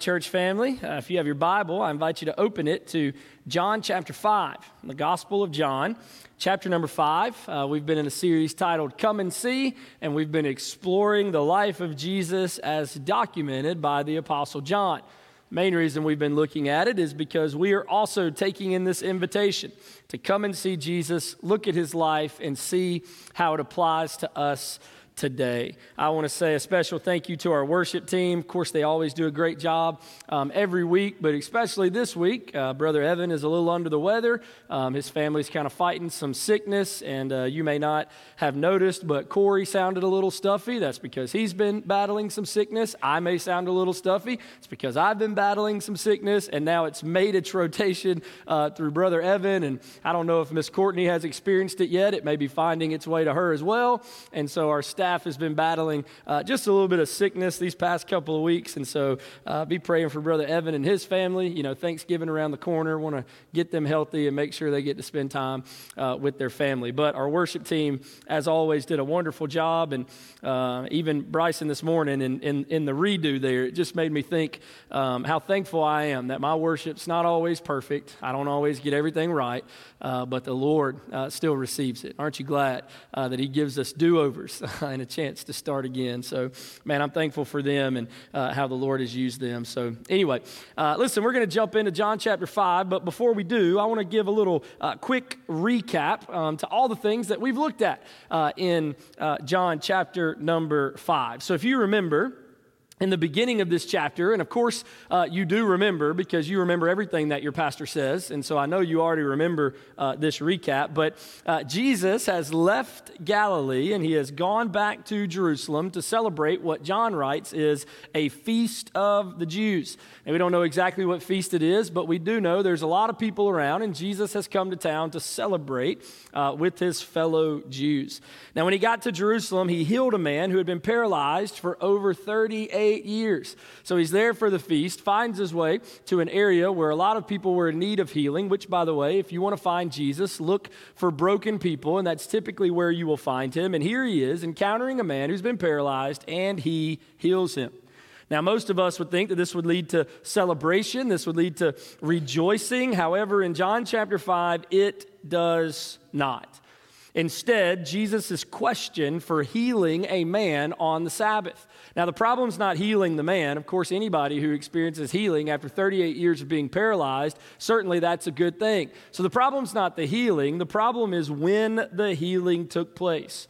church family. Uh, if you have your Bible, I invite you to open it to John chapter 5, the Gospel of John, chapter number 5. Uh, we've been in a series titled Come and See, and we've been exploring the life of Jesus as documented by the Apostle John. Main reason we've been looking at it is because we are also taking in this invitation to come and see Jesus, look at his life, and see how it applies to us today. I want to say a special thank you to our worship team. Of course, they always do a great job um, every week, but especially this week. Uh, Brother Evan is a little under the weather. Um, his family's kind of fighting some sickness, and uh, you may not have noticed, but Corey sounded a little stuffy. That's because he's been battling some sickness. I may sound a little stuffy. It's because I've been battling some sickness, and now it's made its rotation uh, through Brother Evan. And I don't know if Miss Courtney has experienced it yet. It may be finding its way to her as well. And so our staff staff has been battling uh, just a little bit of sickness these past couple of weeks. And so uh, be praying for Brother Evan and his family. You know, Thanksgiving around the corner. Want to get them healthy and make sure they get to spend time uh, with their family. But our worship team, as always, did a wonderful job. And uh, even Bryson this morning in, in, in, the redo there, it just made me think um, how thankful I am that my worship's not always perfect. I don't always get everything right, uh, but the Lord uh, still receives it. Aren't you glad that He gives us do overs and a chance to start again. So, man, I'm thankful for them and uh, how the Lord has used them. So, anyway, uh, listen, we're going to jump into John chapter 5. But before we do, I want to give a little uh, quick recap um, to all the things that we've looked at uh, in uh, John chapter number 5. So, if you remember, in the beginning of this chapter, and of course, uh, you do remember because you remember everything that your pastor says, and so I know you already remember uh, this recap. But uh, Jesus has left Galilee and he has gone back to Jerusalem to celebrate what John writes is a feast of the Jews. And we don't know exactly what feast it is, but we do know there's a lot of people around, and Jesus has come to town to celebrate uh, with his fellow Jews. Now, when he got to Jerusalem, he healed a man who had been paralyzed for over 38 years. So he's there for the feast, finds his way to an area where a lot of people were in need of healing, which, by the way, if you want to find Jesus, look for broken people, and that's typically where you will find him. And here he is encountering a man who's been paralyzed, and he heals him. Now, most of us would think that this would lead to celebration, this would lead to rejoicing. However, in John chapter 5, it does not. Instead, Jesus' question for healing a man on the Sabbath. Now, the problem's not healing the man. Of course, anybody who experiences healing after 38 years of being paralyzed, certainly that's a good thing. So the problem's not the healing, the problem is when the healing took place.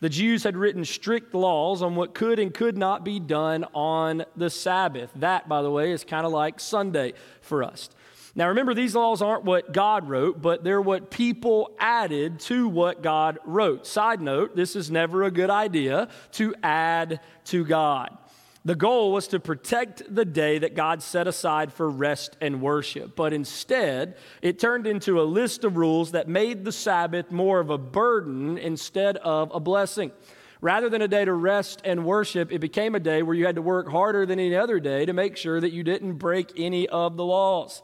The Jews had written strict laws on what could and could not be done on the Sabbath. That, by the way, is kind of like Sunday for us. Now, remember, these laws aren't what God wrote, but they're what people added to what God wrote. Side note, this is never a good idea to add to God. The goal was to protect the day that God set aside for rest and worship. But instead, it turned into a list of rules that made the Sabbath more of a burden instead of a blessing. Rather than a day to rest and worship, it became a day where you had to work harder than any other day to make sure that you didn't break any of the laws.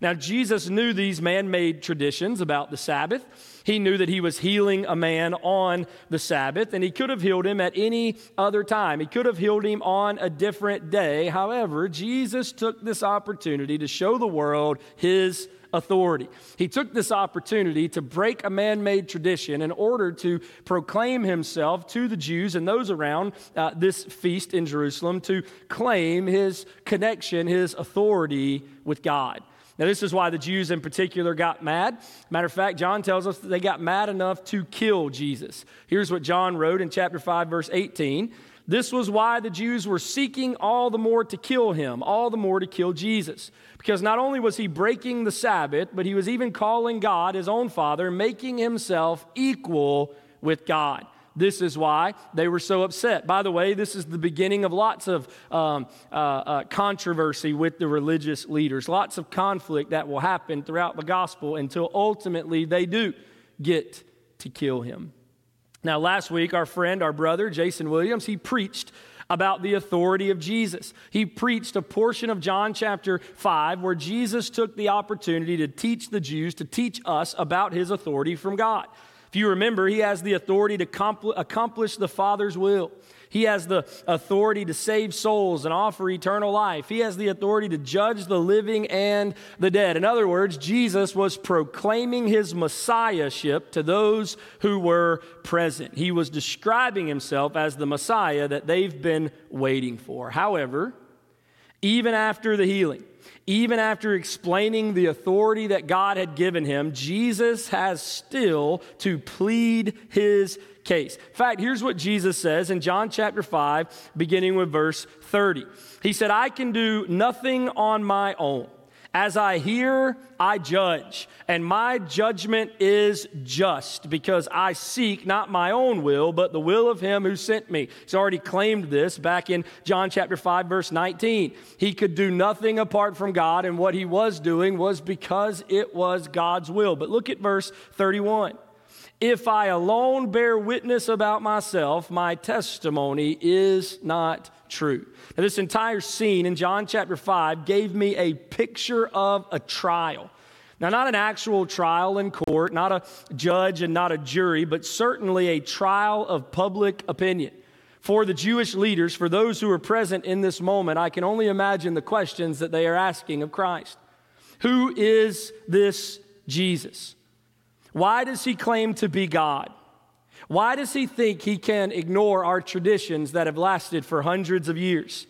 Now, Jesus knew these man made traditions about the Sabbath. He knew that he was healing a man on the Sabbath, and he could have healed him at any other time. He could have healed him on a different day. However, Jesus took this opportunity to show the world his authority. He took this opportunity to break a man made tradition in order to proclaim himself to the Jews and those around uh, this feast in Jerusalem to claim his connection, his authority with God. Now, this is why the Jews in particular got mad. Matter of fact, John tells us that they got mad enough to kill Jesus. Here's what John wrote in chapter 5, verse 18. This was why the Jews were seeking all the more to kill him, all the more to kill Jesus. Because not only was he breaking the Sabbath, but he was even calling God his own Father, making himself equal with God. This is why they were so upset. By the way, this is the beginning of lots of um, uh, uh, controversy with the religious leaders, lots of conflict that will happen throughout the gospel until ultimately they do get to kill him. Now, last week, our friend, our brother, Jason Williams, he preached about the authority of Jesus. He preached a portion of John chapter 5 where Jesus took the opportunity to teach the Jews, to teach us about his authority from God You remember, he has the authority to accomplish the Father's will. He has the authority to save souls and offer eternal life. He has the authority to judge the living and the dead. In other words, Jesus was proclaiming his messiahship to those who were present. He was describing himself as the Messiah that they've been waiting for. However, even after the healing, even after explaining the authority that God had given him, Jesus has still to plead his case. In fact, here's what Jesus says in John chapter 5, beginning with verse 30. He said, I can do nothing on my own. As I hear, I judge, and my judgment is just because I seek not my own will, but the will of him who sent me. He's already claimed this back in John chapter 5, verse 19. He could do nothing apart from God, and what he was doing was because it was God's will. But look at verse 31. If I alone bear witness about myself, my testimony is not true. Now, this entire scene in John chapter 5 gave me a picture of a trial. Now, not an actual trial in court, not a judge and not a jury, but certainly a trial of public opinion. For the Jewish leaders, for those who are present in this moment, I can only imagine the questions that they are asking of Christ. Who is this Jesus? Why does he claim to be God? Why does he think he can ignore our traditions that have lasted for hundreds of years?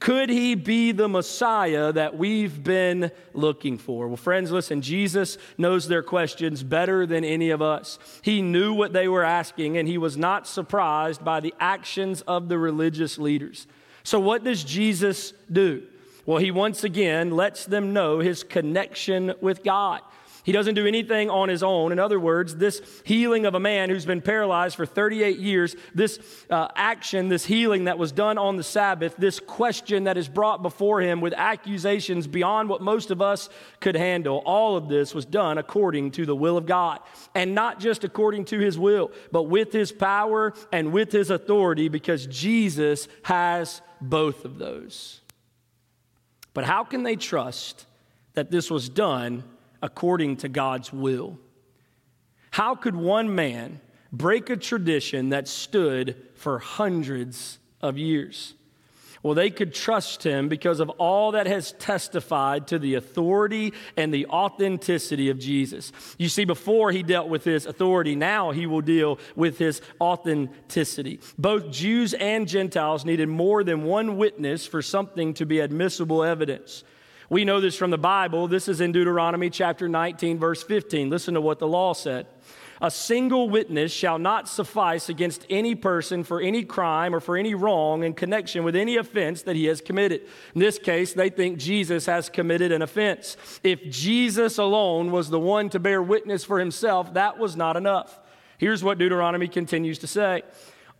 Could he be the Messiah that we've been looking for? Well, friends, listen, Jesus knows their questions better than any of us. He knew what they were asking, and he was not surprised by the actions of the religious leaders. So, what does Jesus do? Well, he once again lets them know his connection with God. He doesn't do anything on his own. In other words, this healing of a man who's been paralyzed for 38 years, this uh, action, this healing that was done on the Sabbath, this question that is brought before him with accusations beyond what most of us could handle, all of this was done according to the will of God. And not just according to his will, but with his power and with his authority because Jesus has both of those. But how can they trust that this was done? According to God's will. How could one man break a tradition that stood for hundreds of years? Well, they could trust him because of all that has testified to the authority and the authenticity of Jesus. You see, before he dealt with his authority, now he will deal with his authenticity. Both Jews and Gentiles needed more than one witness for something to be admissible evidence. We know this from the Bible. This is in Deuteronomy chapter 19, verse 15. Listen to what the law said. A single witness shall not suffice against any person for any crime or for any wrong in connection with any offense that he has committed. In this case, they think Jesus has committed an offense. If Jesus alone was the one to bear witness for himself, that was not enough. Here's what Deuteronomy continues to say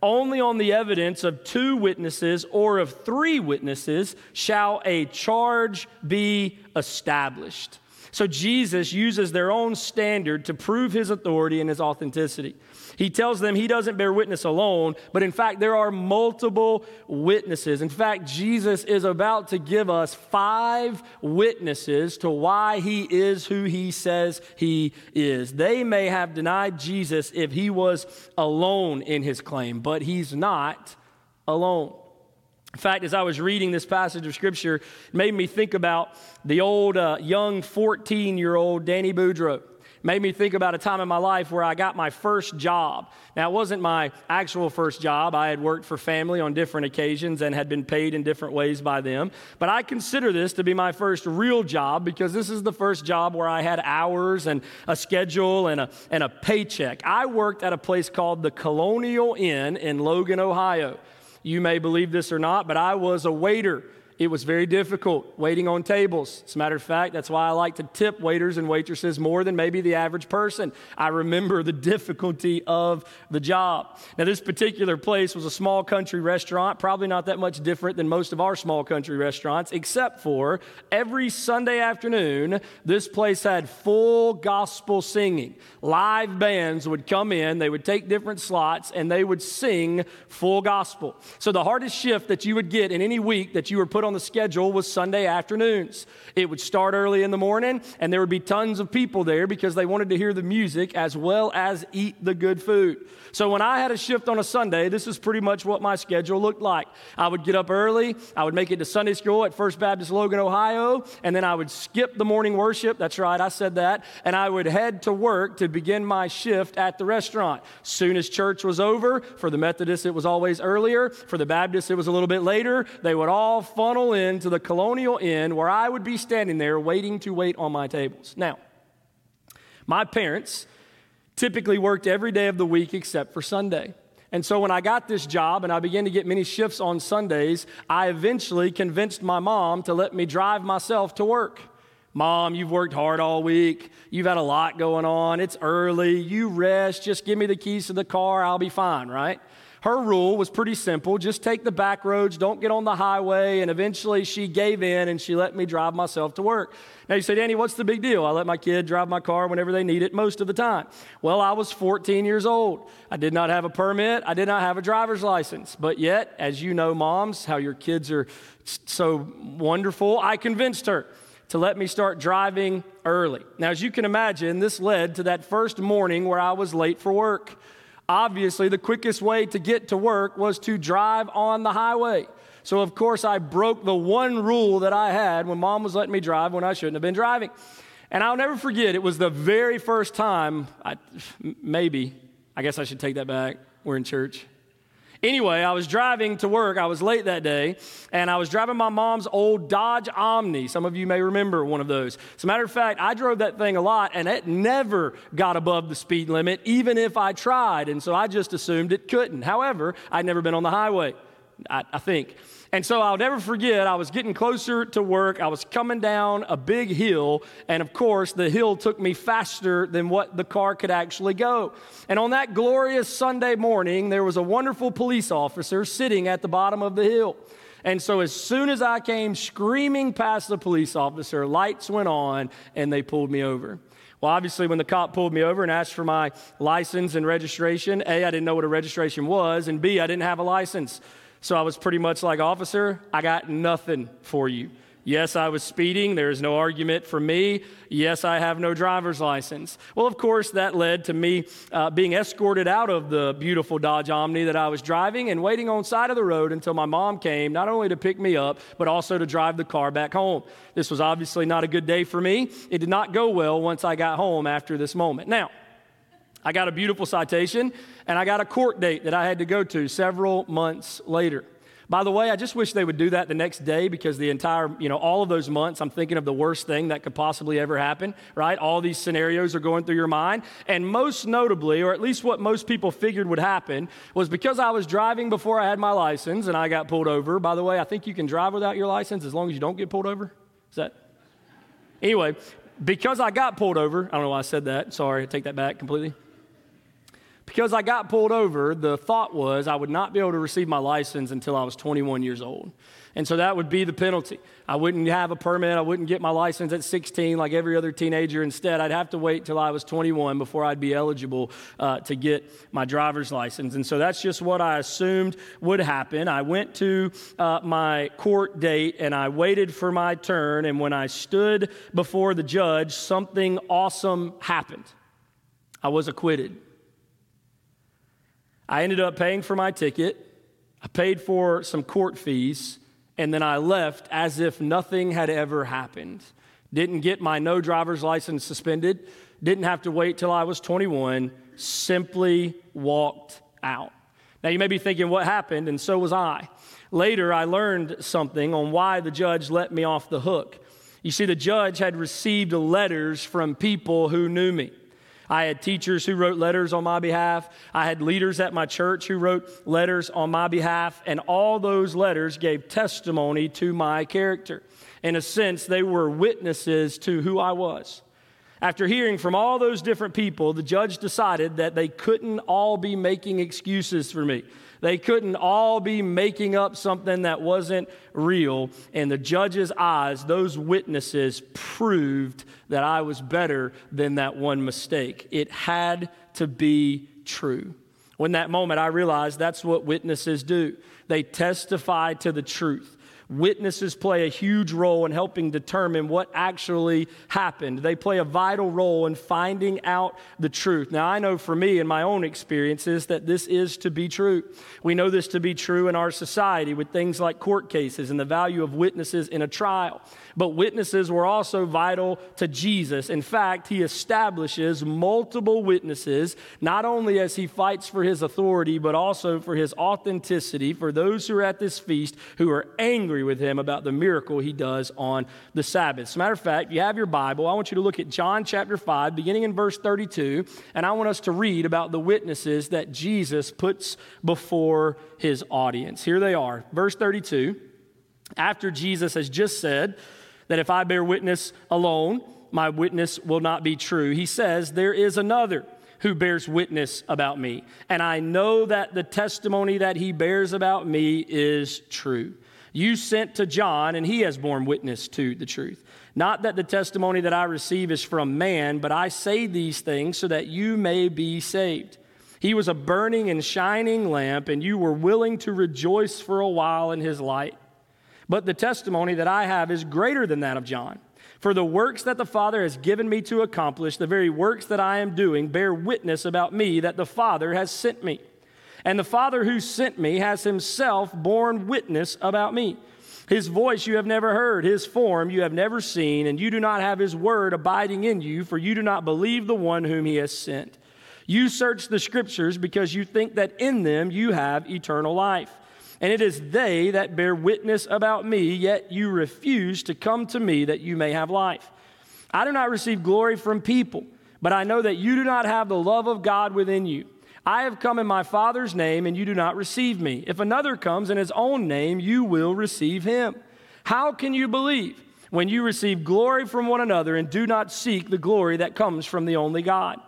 only on the evidence of two witnesses or of three witnesses shall a charge be established. So Jesus uses their own standard to prove his authority and his authenticity. He tells them he doesn't bear witness alone, but in fact, there are multiple witnesses. In fact, Jesus is about to give us five witnesses to why he is who he says he is. They may have denied Jesus if he was alone in his claim, but he's not alone. In fact, as I was reading this passage of scripture, it made me think about the old uh, young 14 year old Danny Boudreaux made me think about a time in my life where I got my first job. Now, it wasn't my actual first job. I had worked for family on different occasions and had been paid in different ways by them. But I consider this to be my first real job because this is the first job where I had hours and a schedule and a, and a paycheck. I worked at a place called the Colonial Inn in Logan, Ohio. You may believe this or not, but I was a waiter it was very difficult waiting on tables. As a matter of fact, that's why I like to tip waiters and waitresses more than maybe the average person. I remember the difficulty of the job. Now, this particular place was a small country restaurant, probably not that much different than most of our small country restaurants, except for every Sunday afternoon, this place had full gospel singing. Live bands would come in, they would take different slots, and they would sing full gospel. So, the hardest shift that you would get in any week that you were put on on the schedule was Sunday afternoons. It would start early in the morning, and there would be tons of people there because they wanted to hear the music as well as eat the good food. So when I had a shift on a Sunday, this is pretty much what my schedule looked like. I would get up early, I would make it to Sunday school at First Baptist Logan, Ohio, and then I would skip the morning worship. That's right, I said that. And I would head to work to begin my shift at the restaurant. Soon as church was over, for the Methodists, it was always earlier. For the Baptists, it was a little bit later. They would all funnel into the Colonial Inn where I would be standing there waiting to wait on my tables. Now, my parents typically worked every day of the week except for Sunday. And so when I got this job and I began to get many shifts on Sundays, I eventually convinced my mom to let me drive myself to work. Mom, you've worked hard all week. You've had a lot going on. It's early. You rest. Just give me the keys to the car. I'll be fine, right? Her rule was pretty simple just take the back roads, don't get on the highway. And eventually she gave in and she let me drive myself to work. Now you say, Danny, what's the big deal? I let my kid drive my car whenever they need it most of the time. Well, I was 14 years old. I did not have a permit, I did not have a driver's license. But yet, as you know, moms, how your kids are so wonderful, I convinced her to let me start driving early. Now, as you can imagine, this led to that first morning where I was late for work. Obviously, the quickest way to get to work was to drive on the highway. So, of course, I broke the one rule that I had when mom was letting me drive when I shouldn't have been driving. And I'll never forget, it was the very first time, I, maybe, I guess I should take that back. We're in church. Anyway, I was driving to work. I was late that day, and I was driving my mom's old Dodge Omni. Some of you may remember one of those. As a matter of fact, I drove that thing a lot, and it never got above the speed limit, even if I tried. And so I just assumed it couldn't. However, I'd never been on the highway, I, I think. And so I'll never forget, I was getting closer to work. I was coming down a big hill. And of course, the hill took me faster than what the car could actually go. And on that glorious Sunday morning, there was a wonderful police officer sitting at the bottom of the hill. And so as soon as I came screaming past the police officer, lights went on and they pulled me over. Well, obviously, when the cop pulled me over and asked for my license and registration, A, I didn't know what a registration was, and B, I didn't have a license. So I was pretty much like, Officer, I got nothing for you. Yes, I was speeding. There's no argument for me. Yes, I have no driver's license. Well, of course, that led to me uh, being escorted out of the beautiful Dodge Omni that I was driving and waiting on side of the road until my mom came, not only to pick me up, but also to drive the car back home. This was obviously not a good day for me. It did not go well once I got home after this moment. Now, I got a beautiful citation, and I got a court date that I had to go to several months later. By the way, I just wish they would do that the next day because the entire, you know, all of those months, I'm thinking of the worst thing that could possibly ever happen, right? All these scenarios are going through your mind. And most notably, or at least what most people figured would happen, was because I was driving before I had my license and I got pulled over. By the way, I think you can drive without your license as long as you don't get pulled over. Is that? Anyway, because I got pulled over, I don't know why I said that. Sorry, I take that back completely. Because I got pulled over, the thought was I would not be able to receive my license until I was 21 years old. And so that would be the penalty. I wouldn't have a permit. I wouldn't get my license at 16 like every other teenager. Instead, I'd have to wait till I was 21 before I'd be eligible uh, to get my driver's license. And so that's just what I assumed would happen. I went to uh, my court date and I waited for my turn. And when I stood before the judge, something awesome happened. I was acquitted. I ended up paying for my ticket, I paid for some court fees, and then I left as if nothing had ever happened. Didn't get my no driver's license suspended, didn't have to wait till I was 21, simply walked out. Now, you may be thinking, what happened? And so was I. Later, I learned something on why the judge let me off the hook. You see, the judge had received letters from people who knew me. I had teachers who wrote letters on my behalf. I had leaders at my church who wrote letters on my behalf. And all those letters gave testimony to my character. In a sense, they were witnesses to who I was. After hearing from all those different people, the judge decided that they couldn't all be making excuses for me. They couldn't all be making up something that wasn't real. In the judge's eyes, those witnesses proved that I was better than that one mistake. It had to be true. When that moment, I realized that's what witnesses do. They testify to the truth. Witnesses play a huge role in helping determine what actually happened. They play a vital role in finding out the truth. Now, I know for me in my own experiences that this is to be true. We know this to be true in our society with things like court cases and the value of witnesses in a trial. But witnesses were also vital to Jesus. In fact, he establishes multiple witnesses, not only as he fights for his authority, but also for his authenticity for those who are at this feast who are angry with him about the miracle he does on the Sabbath. As a matter of fact, you have your Bible. I want you to look at John chapter 5, beginning in verse 32, and I want us to read about the witnesses that Jesus puts before his audience. Here they are. Verse 32. After Jesus has just said, that if I bear witness alone, my witness will not be true. He says, There is another who bears witness about me, and I know that the testimony that he bears about me is true. You sent to John, and he has borne witness to the truth. Not that the testimony that I receive is from man, but I say these things so that you may be saved. He was a burning and shining lamp, and you were willing to rejoice for a while in his light. But the testimony that I have is greater than that of John. For the works that the Father has given me to accomplish, the very works that I am doing, bear witness about me that the Father has sent me. And the Father who sent me has himself borne witness about me. His voice you have never heard, his form you have never seen, and you do not have his word abiding in you, for you do not believe the one whom he has sent. You search the scriptures because you think that in them you have eternal life and it is they that bear witness about me, yet you refuse to come to me that you may have life. I do not receive glory from people, but I know that you do not have the love of God within you. I have come in my Father's name, and you do not receive me. If another comes in his own name, you will receive him. How can you believe when you receive glory from one another and do not seek the glory that comes from the only God?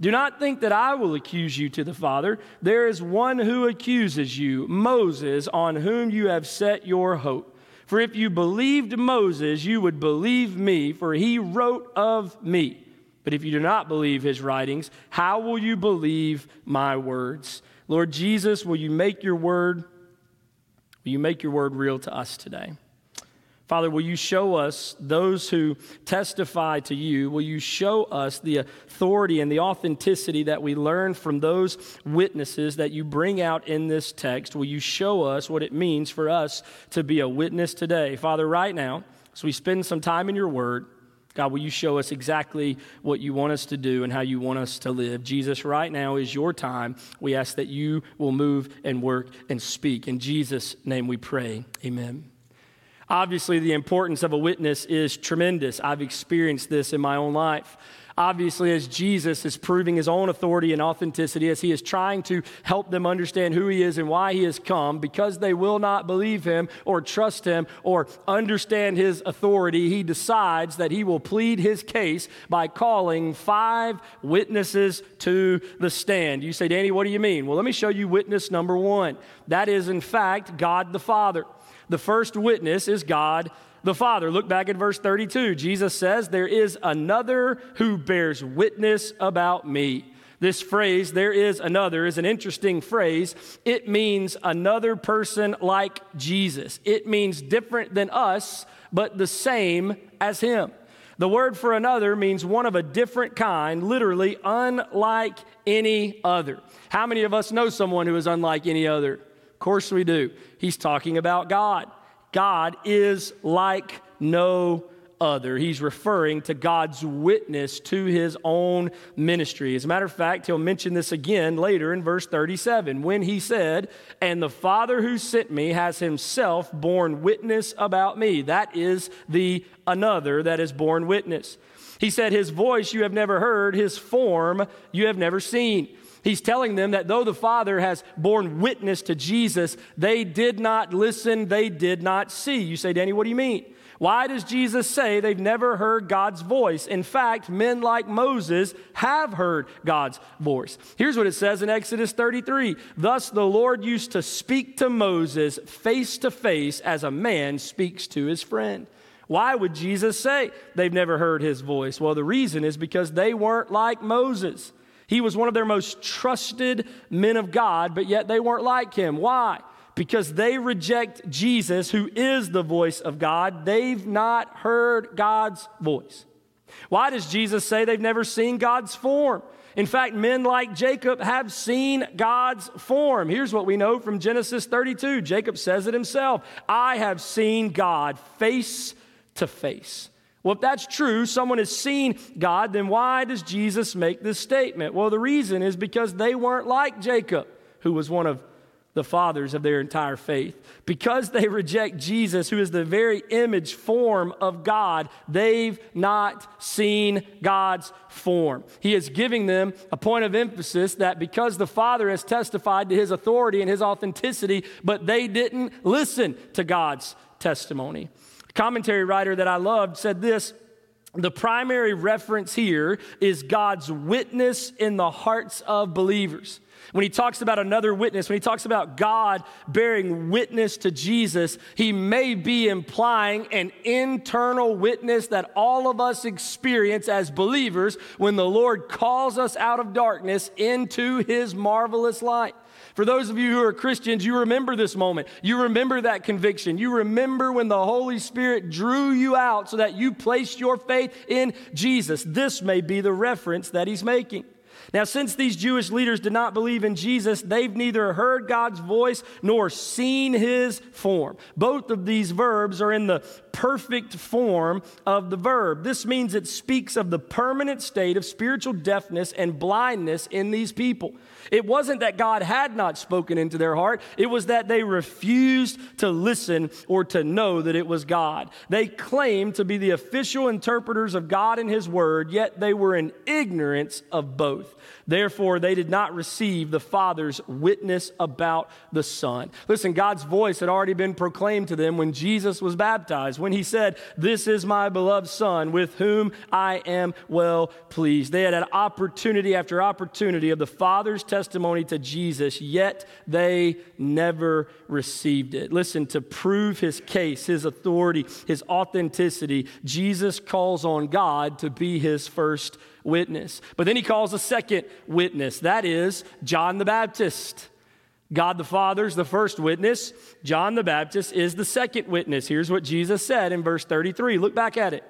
Do not think that I will accuse you to the Father. There is one who accuses you, Moses, on whom you have set your hope. For if you believed Moses, you would believe me, for he wrote of me. But if you do not believe his writings, how will you believe my words? Lord Jesus, will you make your word will you make your word real to us today? Father, will you show us those who testify to you? Will you show us the authority and the authenticity that we learn from those witnesses that you bring out in this text? Will you show us what it means for us to be a witness today? Father, right now, as we spend some time in your word, God, will you show us exactly what you want us to do and how you want us to live? Jesus, right now is your time. We ask that you will move and work and speak. In Jesus' name we pray. Amen. Obviously, the importance of a witness is tremendous. I've experienced this in my own life. Obviously, as Jesus is proving his own authority and authenticity, as he is trying to help them understand who he is and why he has come, because they will not believe him or trust him or understand his authority, he decides that he will plead his case by calling five witnesses to the stand. You say, Danny, what do you mean? Well, let me show you witness number one. That is, in fact, God the Father. The first witness is God the Father. Look back at verse 32. Jesus says, There is another who bears witness about me. This phrase, there is another, is an interesting phrase. It means another person like Jesus. It means different than us, but the same as him. The word for another means one of a different kind, literally unlike any other. How many of us know someone who is unlike any other? Of course we do. He's talking about God. God is like no other. He's referring to God's witness to his own ministry. As a matter of fact, he'll mention this again later in verse 37 when he said, And the Father who sent me has himself borne witness about me. That is the another that is borne witness. He said, His voice you have never heard, his form you have never seen. He's telling them that though the Father has borne witness to Jesus, they did not listen, they did not see. You say, Danny, what do you mean? Why does Jesus say they've never heard God's voice? In fact, men like Moses have heard God's voice. Here's what it says in Exodus 33 Thus the Lord used to speak to Moses face to face as a man speaks to his friend. Why would Jesus say they've never heard his voice? Well, the reason is because they weren't like Moses. He was one of their most trusted men of God, but yet they weren't like him. Why? because they reject Jesus, who is the voice of God, they've not heard God's voice. Why does Jesus say they've never seen God's form? In fact, men like Jacob have seen God's form. Here's what we know from Genesis 32. Jacob says it himself I have seen God face to face. Well, if that's true, someone has seen God, then why does Jesus make this statement? Well, the reason is because they weren't like Jacob, who was one of the fathers of their entire faith. Because they reject Jesus, who is the very image form of God, they've not seen God's form. He is giving them a point of emphasis that because the Father has testified to his authority and his authenticity, but they didn't listen to God's testimony. Commentary writer that I loved said this. The primary reference here is God's witness in the hearts of believers. When he talks about another witness, when he talks about God bearing witness to Jesus, he may be implying an internal witness that all of us experience as believers when the Lord calls us out of darkness into his marvelous light. For those of you who are Christians, you remember this moment. You remember that conviction. You remember when the Holy Spirit drew you out so that you placed your faith in Jesus. This may be the reference that he's making. Now, since these Jewish leaders did not believe in Jesus, they've neither heard God's voice nor seen his form. Both of these verbs are in the perfect form of the verb. This means it speaks of the permanent state of spiritual deafness and blindness in these people. It wasn't that God had not spoken into their heart, it was that they refused to listen or to know that it was God. They claimed to be the official interpreters of God and His Word, yet they were in ignorance of both. Therefore, they did not receive the Father's witness about the Son. Listen, God's voice had already been proclaimed to them when Jesus was baptized, when He said, This is my beloved Son, with whom I am well pleased. They had an opportunity after opportunity of the Father's testimony to Jesus, yet they never received it. Listen, to prove His case, His authority, His authenticity, Jesus calls on God to be His first witness. But then he calls a second witness that is, John the Baptist. God the Father is the first witness. John the Baptist is the second witness. Here's what Jesus said in verse 33. Look back at it.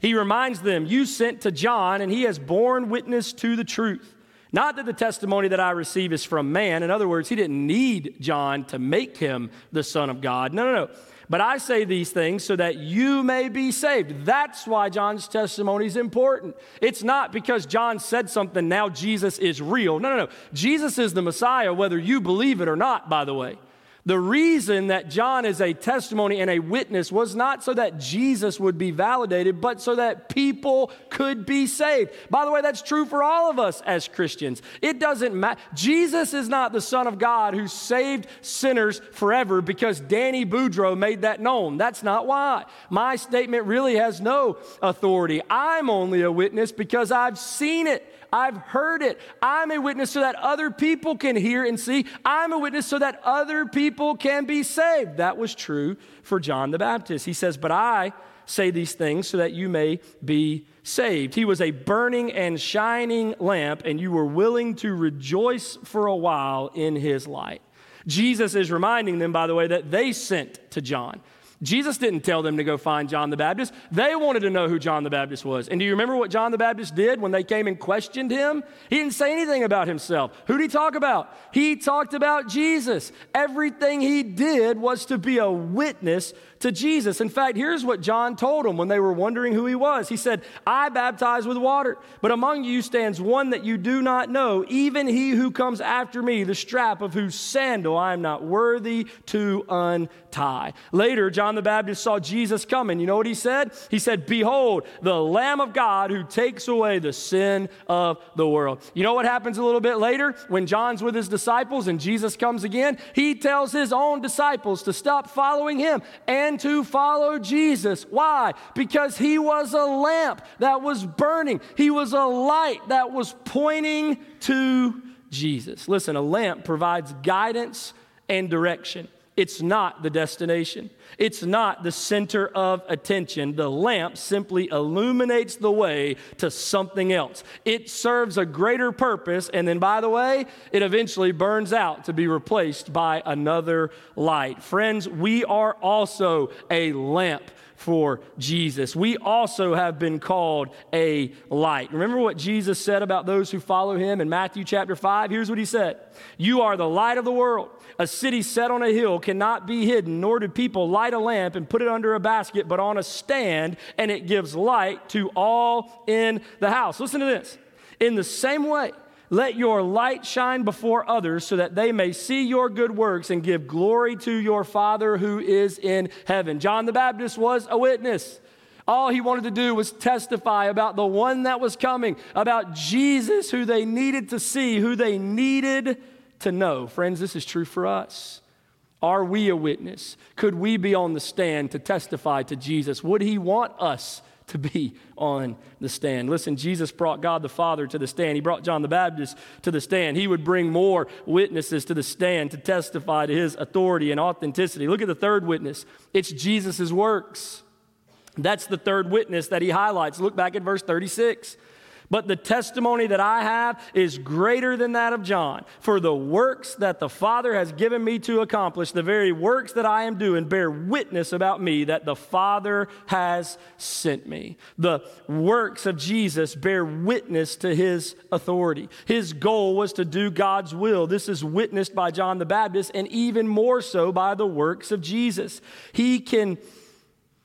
He reminds them, You sent to John, and he has borne witness to the truth. Not that the testimony that I receive is from man. In other words, he didn't need John to make him the Son of God. No, no, no. But I say these things so that you may be saved. That's why John's testimony is important. It's not because John said something, now Jesus is real. No, no, no. Jesus is the Messiah, whether you believe it or not, by the way. The reason that John is a testimony and a witness was not so that Jesus would be validated, but so that people could be saved. By the way, that's true for all of us as Christians. It doesn't matter. Jesus is not the Son of God who saved sinners forever because Danny Boudreau made that known. That's not why. My statement really has no authority. I'm only a witness because I've seen it. I've heard it. I'm a witness so that other people can hear and see. I'm a witness so that other people can be saved. That was true for John the Baptist. He says, But I say these things so that you may be saved. He was a burning and shining lamp, and you were willing to rejoice for a while in his light. Jesus is reminding them, by the way, that they sent to John. Jesus didn't tell them to go find John the Baptist. They wanted to know who John the Baptist was. And do you remember what John the Baptist did when they came and questioned him? He didn't say anything about himself. Who did he talk about? He talked about Jesus. Everything he did was to be a witness to Jesus. In fact, here's what John told them when they were wondering who he was. He said, I baptize with water, but among you stands one that you do not know, even he who comes after me, the strap of whose sandal I am not worthy to untie. Later, John the Baptist saw Jesus coming. You know what he said? He said, Behold, the Lamb of God who takes away the sin of the world. You know what happens a little bit later when John's with his disciples and Jesus comes again? He tells his own disciples to stop following him and to follow Jesus. Why? Because he was a lamp that was burning, he was a light that was pointing to Jesus. Listen, a lamp provides guidance and direction. It's not the destination. It's not the center of attention. The lamp simply illuminates the way to something else. It serves a greater purpose, and then, by the way, it eventually burns out to be replaced by another light. Friends, we are also a lamp for Jesus. We also have been called a light. Remember what Jesus said about those who follow him in Matthew chapter 5? Here's what he said You are the light of the world. A city set on a hill cannot be hidden, nor do people light a lamp and put it under a basket, but on a stand, and it gives light to all in the house. Listen to this. In the same way, let your light shine before others so that they may see your good works and give glory to your Father who is in heaven. John the Baptist was a witness. All he wanted to do was testify about the one that was coming, about Jesus, who they needed to see, who they needed to know. Friends, this is true for us. Are we a witness? Could we be on the stand to testify to Jesus? Would he want us to be on the stand. Listen, Jesus brought God the Father to the stand. He brought John the Baptist to the stand. He would bring more witnesses to the stand to testify to his authority and authenticity. Look at the third witness it's Jesus' works. That's the third witness that he highlights. Look back at verse 36. But the testimony that I have is greater than that of John. For the works that the Father has given me to accomplish, the very works that I am doing, bear witness about me that the Father has sent me. The works of Jesus bear witness to his authority. His goal was to do God's will. This is witnessed by John the Baptist and even more so by the works of Jesus. He can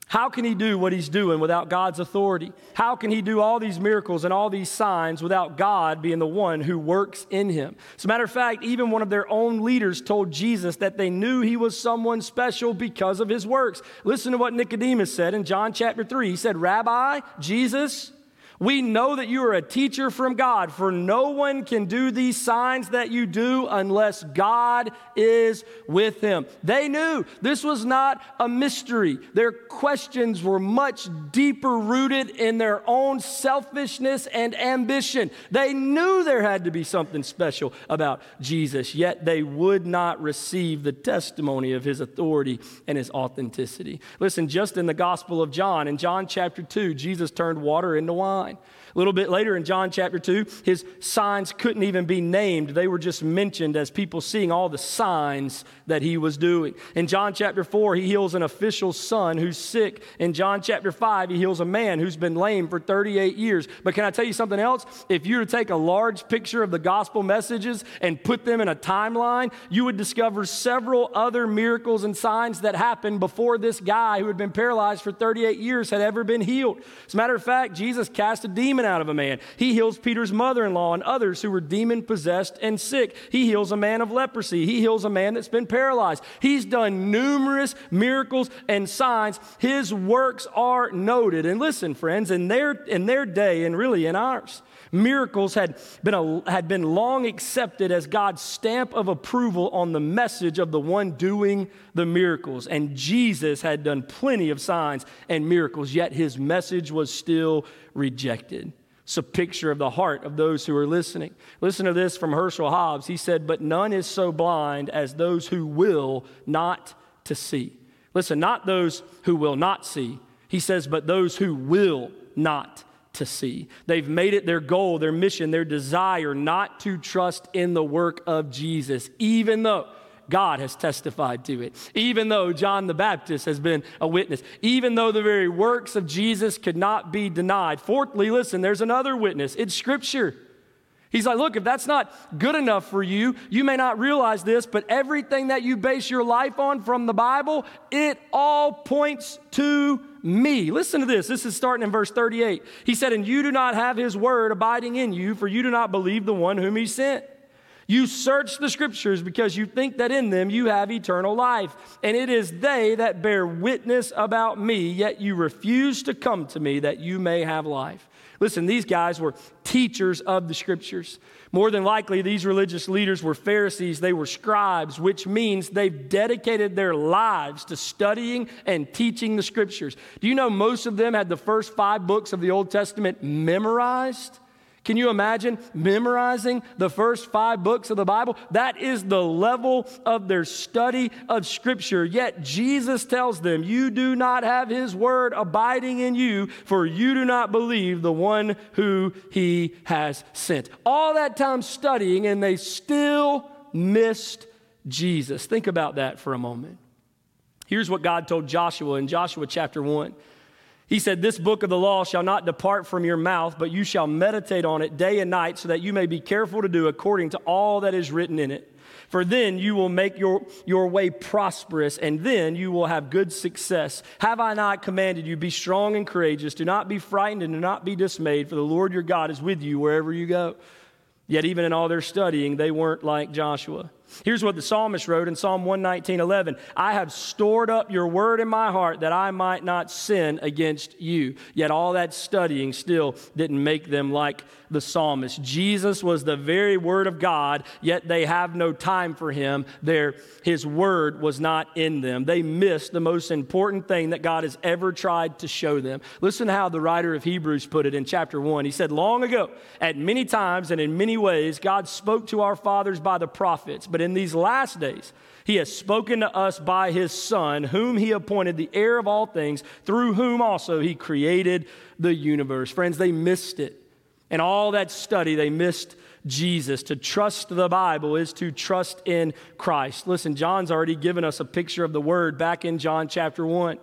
how can he do what he's doing without God's authority? How can he do all these miracles and all these signs without God being the one who works in him? As a matter of fact, even one of their own leaders told Jesus that they knew he was someone special because of his works. Listen to what Nicodemus said in John chapter 3. He said, Rabbi, Jesus, we know that you are a teacher from God, for no one can do these signs that you do unless God is with him. They knew this was not a mystery. Their questions were much deeper rooted in their own selfishness and ambition. They knew there had to be something special about Jesus, yet they would not receive the testimony of his authority and his authenticity. Listen, just in the Gospel of John, in John chapter 2, Jesus turned water into wine line. A little bit later in John chapter 2, his signs couldn't even be named. They were just mentioned as people seeing all the signs that he was doing. In John chapter 4, he heals an official's son who's sick. In John chapter 5, he heals a man who's been lame for 38 years. But can I tell you something else? If you were to take a large picture of the gospel messages and put them in a timeline, you would discover several other miracles and signs that happened before this guy who had been paralyzed for 38 years had ever been healed. As a matter of fact, Jesus cast a demon out of a man. He heals Peter's mother in law and others who were demon possessed and sick. He heals a man of leprosy. He heals a man that's been paralyzed. He's done numerous miracles and signs. His works are noted. And listen, friends, in their, in their day, and really in ours, Miracles had been, a, had been long accepted as God's stamp of approval on the message of the one doing the miracles. And Jesus had done plenty of signs and miracles, yet his message was still rejected. It's a picture of the heart of those who are listening. Listen to this from Herschel Hobbs. He said, But none is so blind as those who will not to see. Listen, not those who will not see. He says, But those who will not to see. They've made it their goal, their mission, their desire not to trust in the work of Jesus, even though God has testified to it, even though John the Baptist has been a witness, even though the very works of Jesus could not be denied. Fourthly, listen, there's another witness it's Scripture. He's like, look, if that's not good enough for you, you may not realize this, but everything that you base your life on from the Bible, it all points to me. Listen to this. This is starting in verse 38. He said, And you do not have his word abiding in you, for you do not believe the one whom he sent. You search the scriptures because you think that in them you have eternal life. And it is they that bear witness about me, yet you refuse to come to me that you may have life. Listen, these guys were teachers of the scriptures. More than likely, these religious leaders were Pharisees, they were scribes, which means they've dedicated their lives to studying and teaching the scriptures. Do you know most of them had the first five books of the Old Testament memorized? Can you imagine memorizing the first five books of the Bible? That is the level of their study of Scripture. Yet Jesus tells them, You do not have His word abiding in you, for you do not believe the one who He has sent. All that time studying, and they still missed Jesus. Think about that for a moment. Here's what God told Joshua in Joshua chapter 1. He said, This book of the law shall not depart from your mouth, but you shall meditate on it day and night, so that you may be careful to do according to all that is written in it. For then you will make your, your way prosperous, and then you will have good success. Have I not commanded you, be strong and courageous? Do not be frightened and do not be dismayed, for the Lord your God is with you wherever you go. Yet, even in all their studying, they weren't like Joshua. Here's what the psalmist wrote in Psalm 119 11 I have stored up your word in my heart that I might not sin against you. Yet all that studying still didn't make them like the psalmist. Jesus was the very word of God, yet they have no time for him. Their, his word was not in them. They missed the most important thing that God has ever tried to show them. Listen to how the writer of Hebrews put it in chapter 1. He said, Long ago, at many times and in many ways, God spoke to our fathers by the prophets, but in these last days, he has spoken to us by his Son, whom he appointed the heir of all things, through whom also he created the universe. Friends, they missed it. And all that study, they missed Jesus. To trust the Bible is to trust in Christ. Listen, John's already given us a picture of the Word back in John chapter 1.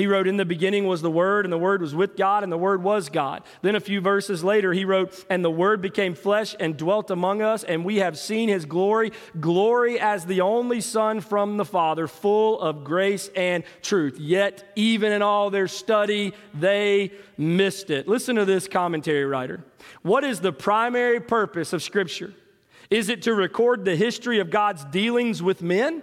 He wrote, In the beginning was the Word, and the Word was with God, and the Word was God. Then a few verses later, he wrote, And the Word became flesh and dwelt among us, and we have seen his glory, glory as the only Son from the Father, full of grace and truth. Yet, even in all their study, they missed it. Listen to this commentary writer. What is the primary purpose of Scripture? Is it to record the history of God's dealings with men?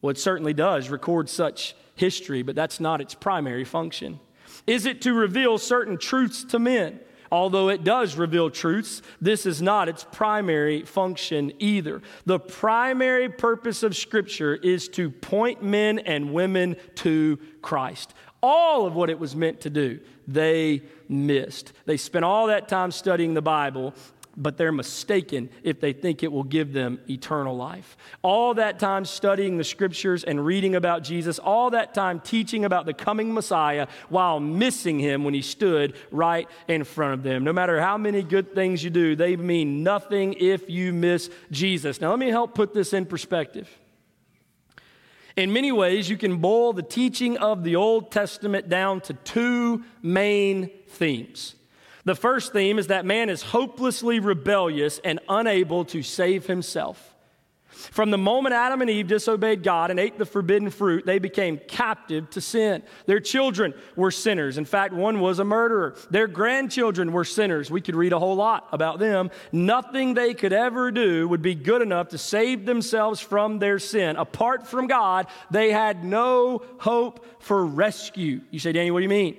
Well, it certainly does record such history, but that's not its primary function. Is it to reveal certain truths to men? Although it does reveal truths, this is not its primary function either. The primary purpose of Scripture is to point men and women to Christ. All of what it was meant to do, they missed. They spent all that time studying the Bible but they're mistaken if they think it will give them eternal life. All that time studying the scriptures and reading about Jesus, all that time teaching about the coming Messiah while missing him when he stood right in front of them. No matter how many good things you do, they mean nothing if you miss Jesus. Now, let me help put this in perspective. In many ways, you can boil the teaching of the Old Testament down to two main themes. The first theme is that man is hopelessly rebellious and unable to save himself. From the moment Adam and Eve disobeyed God and ate the forbidden fruit, they became captive to sin. Their children were sinners. In fact, one was a murderer. Their grandchildren were sinners. We could read a whole lot about them. Nothing they could ever do would be good enough to save themselves from their sin. Apart from God, they had no hope for rescue. You say, Danny, what do you mean?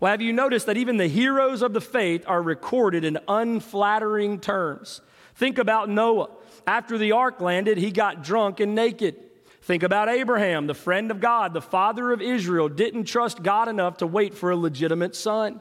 Well, have you noticed that even the heroes of the faith are recorded in unflattering terms? Think about Noah. After the ark landed, he got drunk and naked. Think about Abraham, the friend of God, the father of Israel, didn't trust God enough to wait for a legitimate son.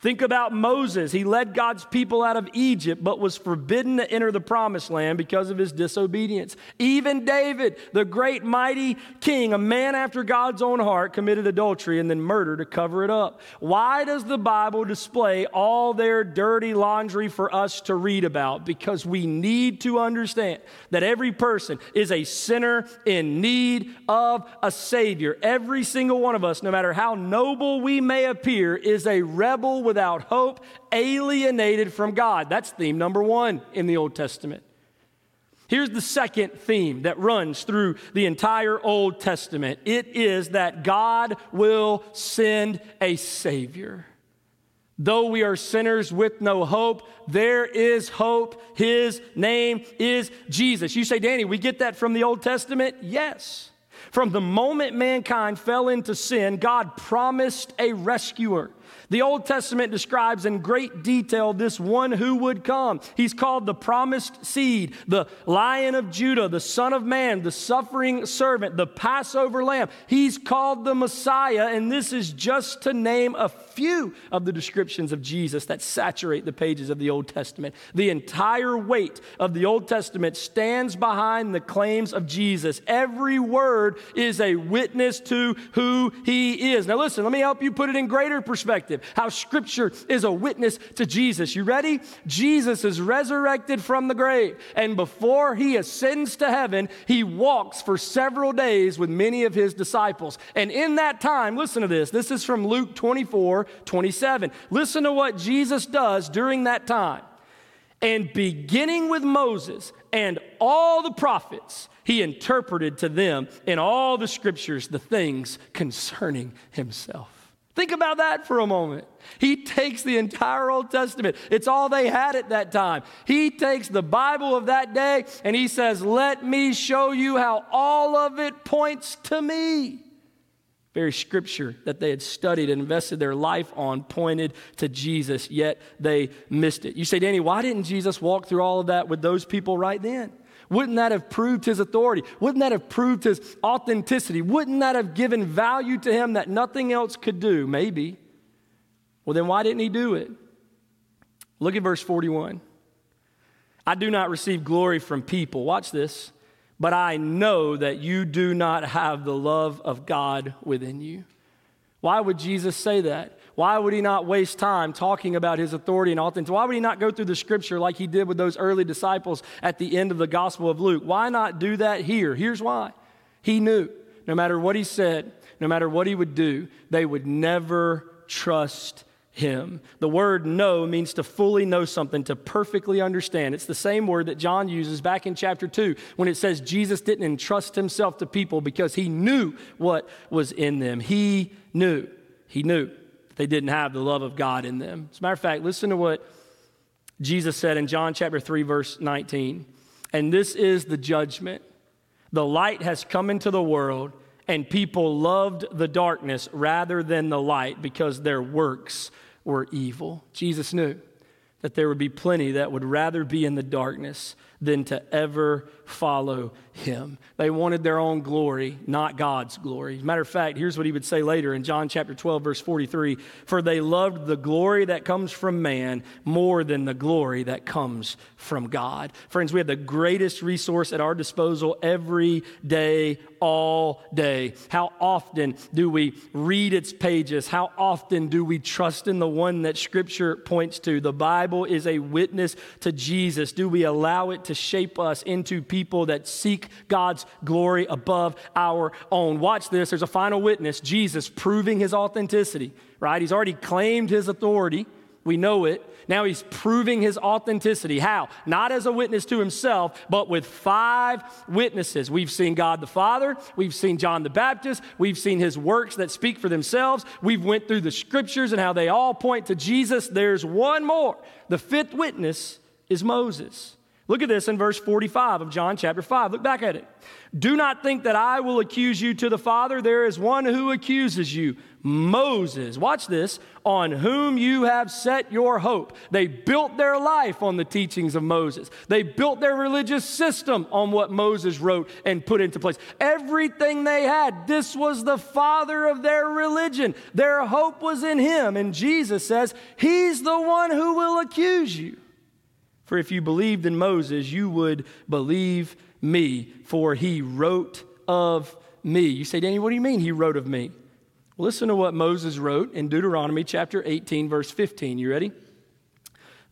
Think about Moses. He led God's people out of Egypt, but was forbidden to enter the promised land because of his disobedience. Even David, the great mighty king, a man after God's own heart, committed adultery and then murder to cover it up. Why does the Bible display all their dirty laundry for us to read about? Because we need to understand that every person is a sinner in need of a Savior. Every single one of us, no matter how noble we may appear, is a rebel without hope, alienated from God. That's theme number one in the Old Testament. Here's the second theme that runs through the entire Old Testament it is that God will send a Savior. Though we are sinners with no hope, there is hope. His name is Jesus. You say, Danny, we get that from the Old Testament? Yes. From the moment mankind fell into sin, God promised a rescuer. The Old Testament describes in great detail this one who would come. He's called the promised seed, the lion of Judah, the son of man, the suffering servant, the Passover lamb. He's called the Messiah, and this is just to name a few of the descriptions of Jesus that saturate the pages of the Old Testament. The entire weight of the Old Testament stands behind the claims of Jesus. Every word is a witness to who he is. Now, listen, let me help you put it in greater perspective how Scripture is a witness to Jesus. You ready? Jesus is resurrected from the grave, and before he ascends to heaven, he walks for several days with many of his disciples. And in that time, listen to this. This is from Luke 24 27. Listen to what Jesus does during that time. And beginning with Moses and all the prophets, he interpreted to them in all the scriptures the things concerning himself. Think about that for a moment. He takes the entire Old Testament, it's all they had at that time. He takes the Bible of that day and he says, Let me show you how all of it points to me. Very scripture that they had studied and invested their life on pointed to Jesus, yet they missed it. You say, Danny, why didn't Jesus walk through all of that with those people right then? Wouldn't that have proved his authority? Wouldn't that have proved his authenticity? Wouldn't that have given value to him that nothing else could do? Maybe. Well, then why didn't he do it? Look at verse 41. I do not receive glory from people. Watch this. But I know that you do not have the love of God within you. Why would Jesus say that? Why would he not waste time talking about his authority and authenticity? Why would he not go through the scripture like he did with those early disciples at the end of the Gospel of Luke? Why not do that here? Here's why. He knew no matter what he said, no matter what he would do, they would never trust him. The word know means to fully know something, to perfectly understand. It's the same word that John uses back in chapter 2 when it says Jesus didn't entrust himself to people because he knew what was in them. He knew. He knew they didn't have the love of God in them. As a matter of fact, listen to what Jesus said in John chapter 3, verse 19. And this is the judgment. The light has come into the world, and people loved the darkness rather than the light because their works were evil. Jesus knew that there would be plenty that would rather be in the darkness than to ever follow him. They wanted their own glory, not God's glory. Matter of fact, here's what he would say later in John chapter 12, verse 43 For they loved the glory that comes from man more than the glory that comes from God. Friends, we have the greatest resource at our disposal every day, all day. How often do we read its pages? How often do we trust in the one that Scripture points to? The Bible is a witness to Jesus. Do we allow it to shape us into people that seek God's glory above our own? Watch this. There's a final witness, Jesus, proving his authenticity, right? He's already claimed his authority. We know it. Now he's proving his authenticity. How? Not as a witness to himself, but with five witnesses. We've seen God the Father, we've seen John the Baptist, we've seen his works that speak for themselves. We've went through the scriptures and how they all point to Jesus. There's one more. The fifth witness is Moses. Look at this in verse 45 of John chapter 5. Look back at it. Do not think that I will accuse you to the Father. There is one who accuses you, Moses. Watch this, on whom you have set your hope. They built their life on the teachings of Moses. They built their religious system on what Moses wrote and put into place. Everything they had, this was the father of their religion. Their hope was in him. And Jesus says, He's the one who will accuse you. For if you believed in Moses, you would believe me, for he wrote of me. You say, Danny, what do you mean he wrote of me? Listen to what Moses wrote in Deuteronomy chapter 18, verse 15. You ready?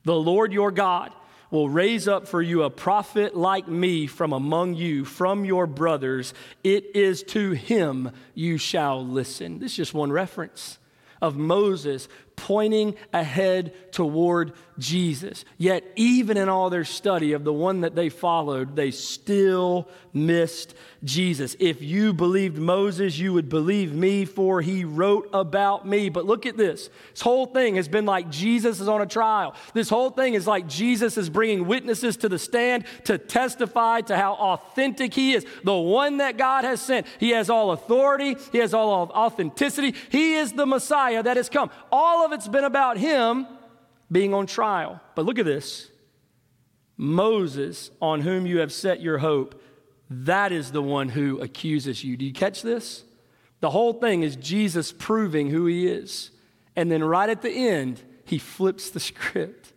The Lord your God will raise up for you a prophet like me from among you, from your brothers. It is to him you shall listen. This is just one reference of Moses pointing ahead toward Jesus. Yet, even in all their study of the one that they followed, they still missed Jesus. If you believed Moses, you would believe me, for he wrote about me. But look at this. This whole thing has been like Jesus is on a trial. This whole thing is like Jesus is bringing witnesses to the stand to testify to how authentic he is. The one that God has sent. He has all authority, he has all authenticity. He is the Messiah that has come. All of it's been about him being on trial. But look at this Moses, on whom you have set your hope, that is the one who accuses you. Do you catch this? The whole thing is Jesus proving who he is. And then right at the end, he flips the script.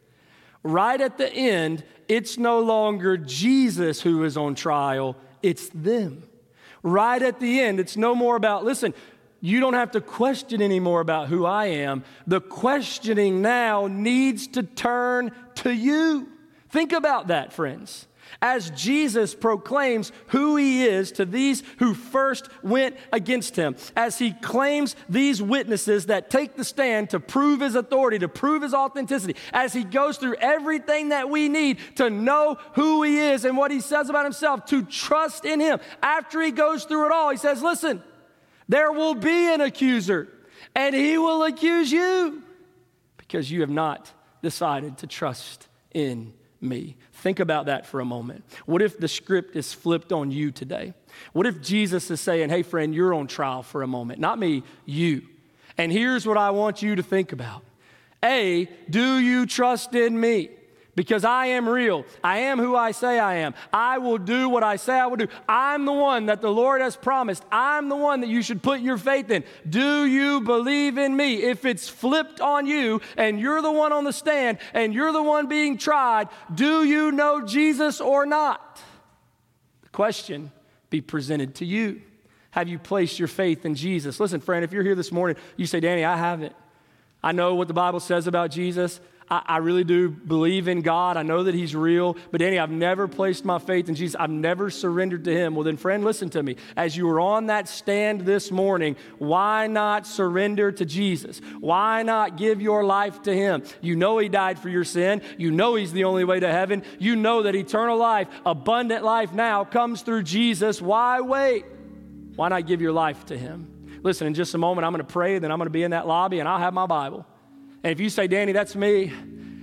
Right at the end, it's no longer Jesus who is on trial, it's them. Right at the end, it's no more about, listen, you don't have to question anymore about who I am. The questioning now needs to turn to you. Think about that, friends. As Jesus proclaims who he is to these who first went against him, as he claims these witnesses that take the stand to prove his authority, to prove his authenticity, as he goes through everything that we need to know who he is and what he says about himself, to trust in him. After he goes through it all, he says, Listen, there will be an accuser, and he will accuse you because you have not decided to trust in me. Think about that for a moment. What if the script is flipped on you today? What if Jesus is saying, hey, friend, you're on trial for a moment? Not me, you. And here's what I want you to think about A, do you trust in me? Because I am real. I am who I say I am. I will do what I say I will do. I'm the one that the Lord has promised. I'm the one that you should put your faith in. Do you believe in me? If it's flipped on you and you're the one on the stand and you're the one being tried, do you know Jesus or not? The question be presented to you. Have you placed your faith in Jesus? Listen, friend, if you're here this morning, you say, Danny, I haven't. I know what the Bible says about Jesus. I, I, really do believe in God. I know that He's real. But Danny, I've never placed my faith in Jesus. I've never surrendered to Him. Well, then, friend, listen to me. As you were on that stand this morning, why not surrender to Jesus? Why not give your life to Him? You know He died for your sin. You know He's the only way to heaven. You know that eternal life, abundant life now, comes through Jesus. Why wait? Why not give your life to Him? Listen, in just a moment, I'm going to pray, then I'm going to be in that lobby, and I'll have my Bible. And if you say, Danny, that's me,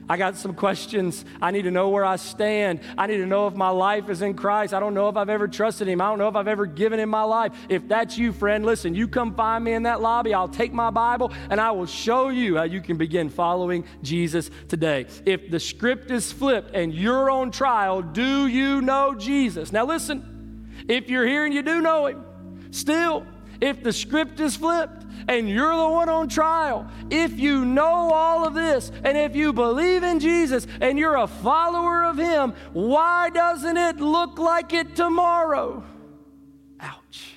I got some questions. I need to know where I stand. I need to know if my life is in Christ. I don't know if I've ever trusted Him. I don't know if I've ever given Him my life. If that's you, friend, listen, you come find me in that lobby. I'll take my Bible and I will show you how you can begin following Jesus today. If the script is flipped and you're on trial, do you know Jesus? Now, listen, if you're here and you do know Him, still, if the script is flipped, and you're the one on trial, if you know all of this and if you believe in Jesus and you're a follower of Him, why doesn't it look like it tomorrow? Ouch.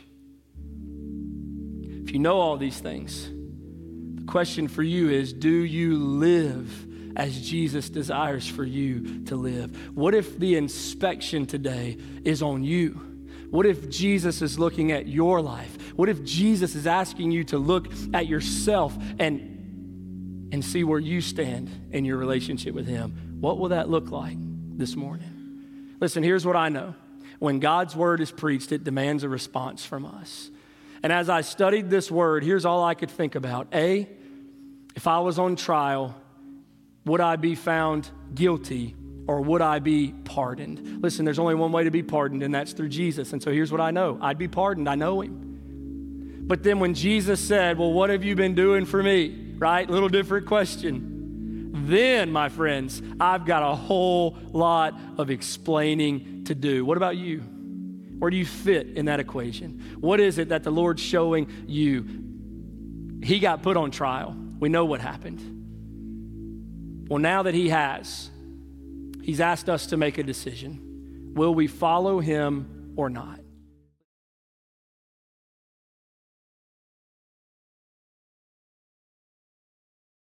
If you know all these things, the question for you is do you live? as Jesus desires for you to live? What if the inspection today is on you? What if Jesus is looking at your life? What if Jesus is asking you to look at yourself and, and see where you stand in your relationship with Him? What will that look like this morning? Listen, here's what I know. When God's word is preached, it demands a response from us. And as I studied this word, here's all I could think about. A, if I was on trial, would I be found guilty or would I be pardoned? Listen, there's only one way to be pardoned, and that's through Jesus. And so here's what I know I'd be pardoned. I know him. But then when Jesus said, Well, what have you been doing for me? Right? Little different question. Then, my friends, I've got a whole lot of explaining to do. What about you? Where do you fit in that equation? What is it that the Lord's showing you? He got put on trial. We know what happened. Well, now that he has, He's asked us to make a decision. Will we follow him or not?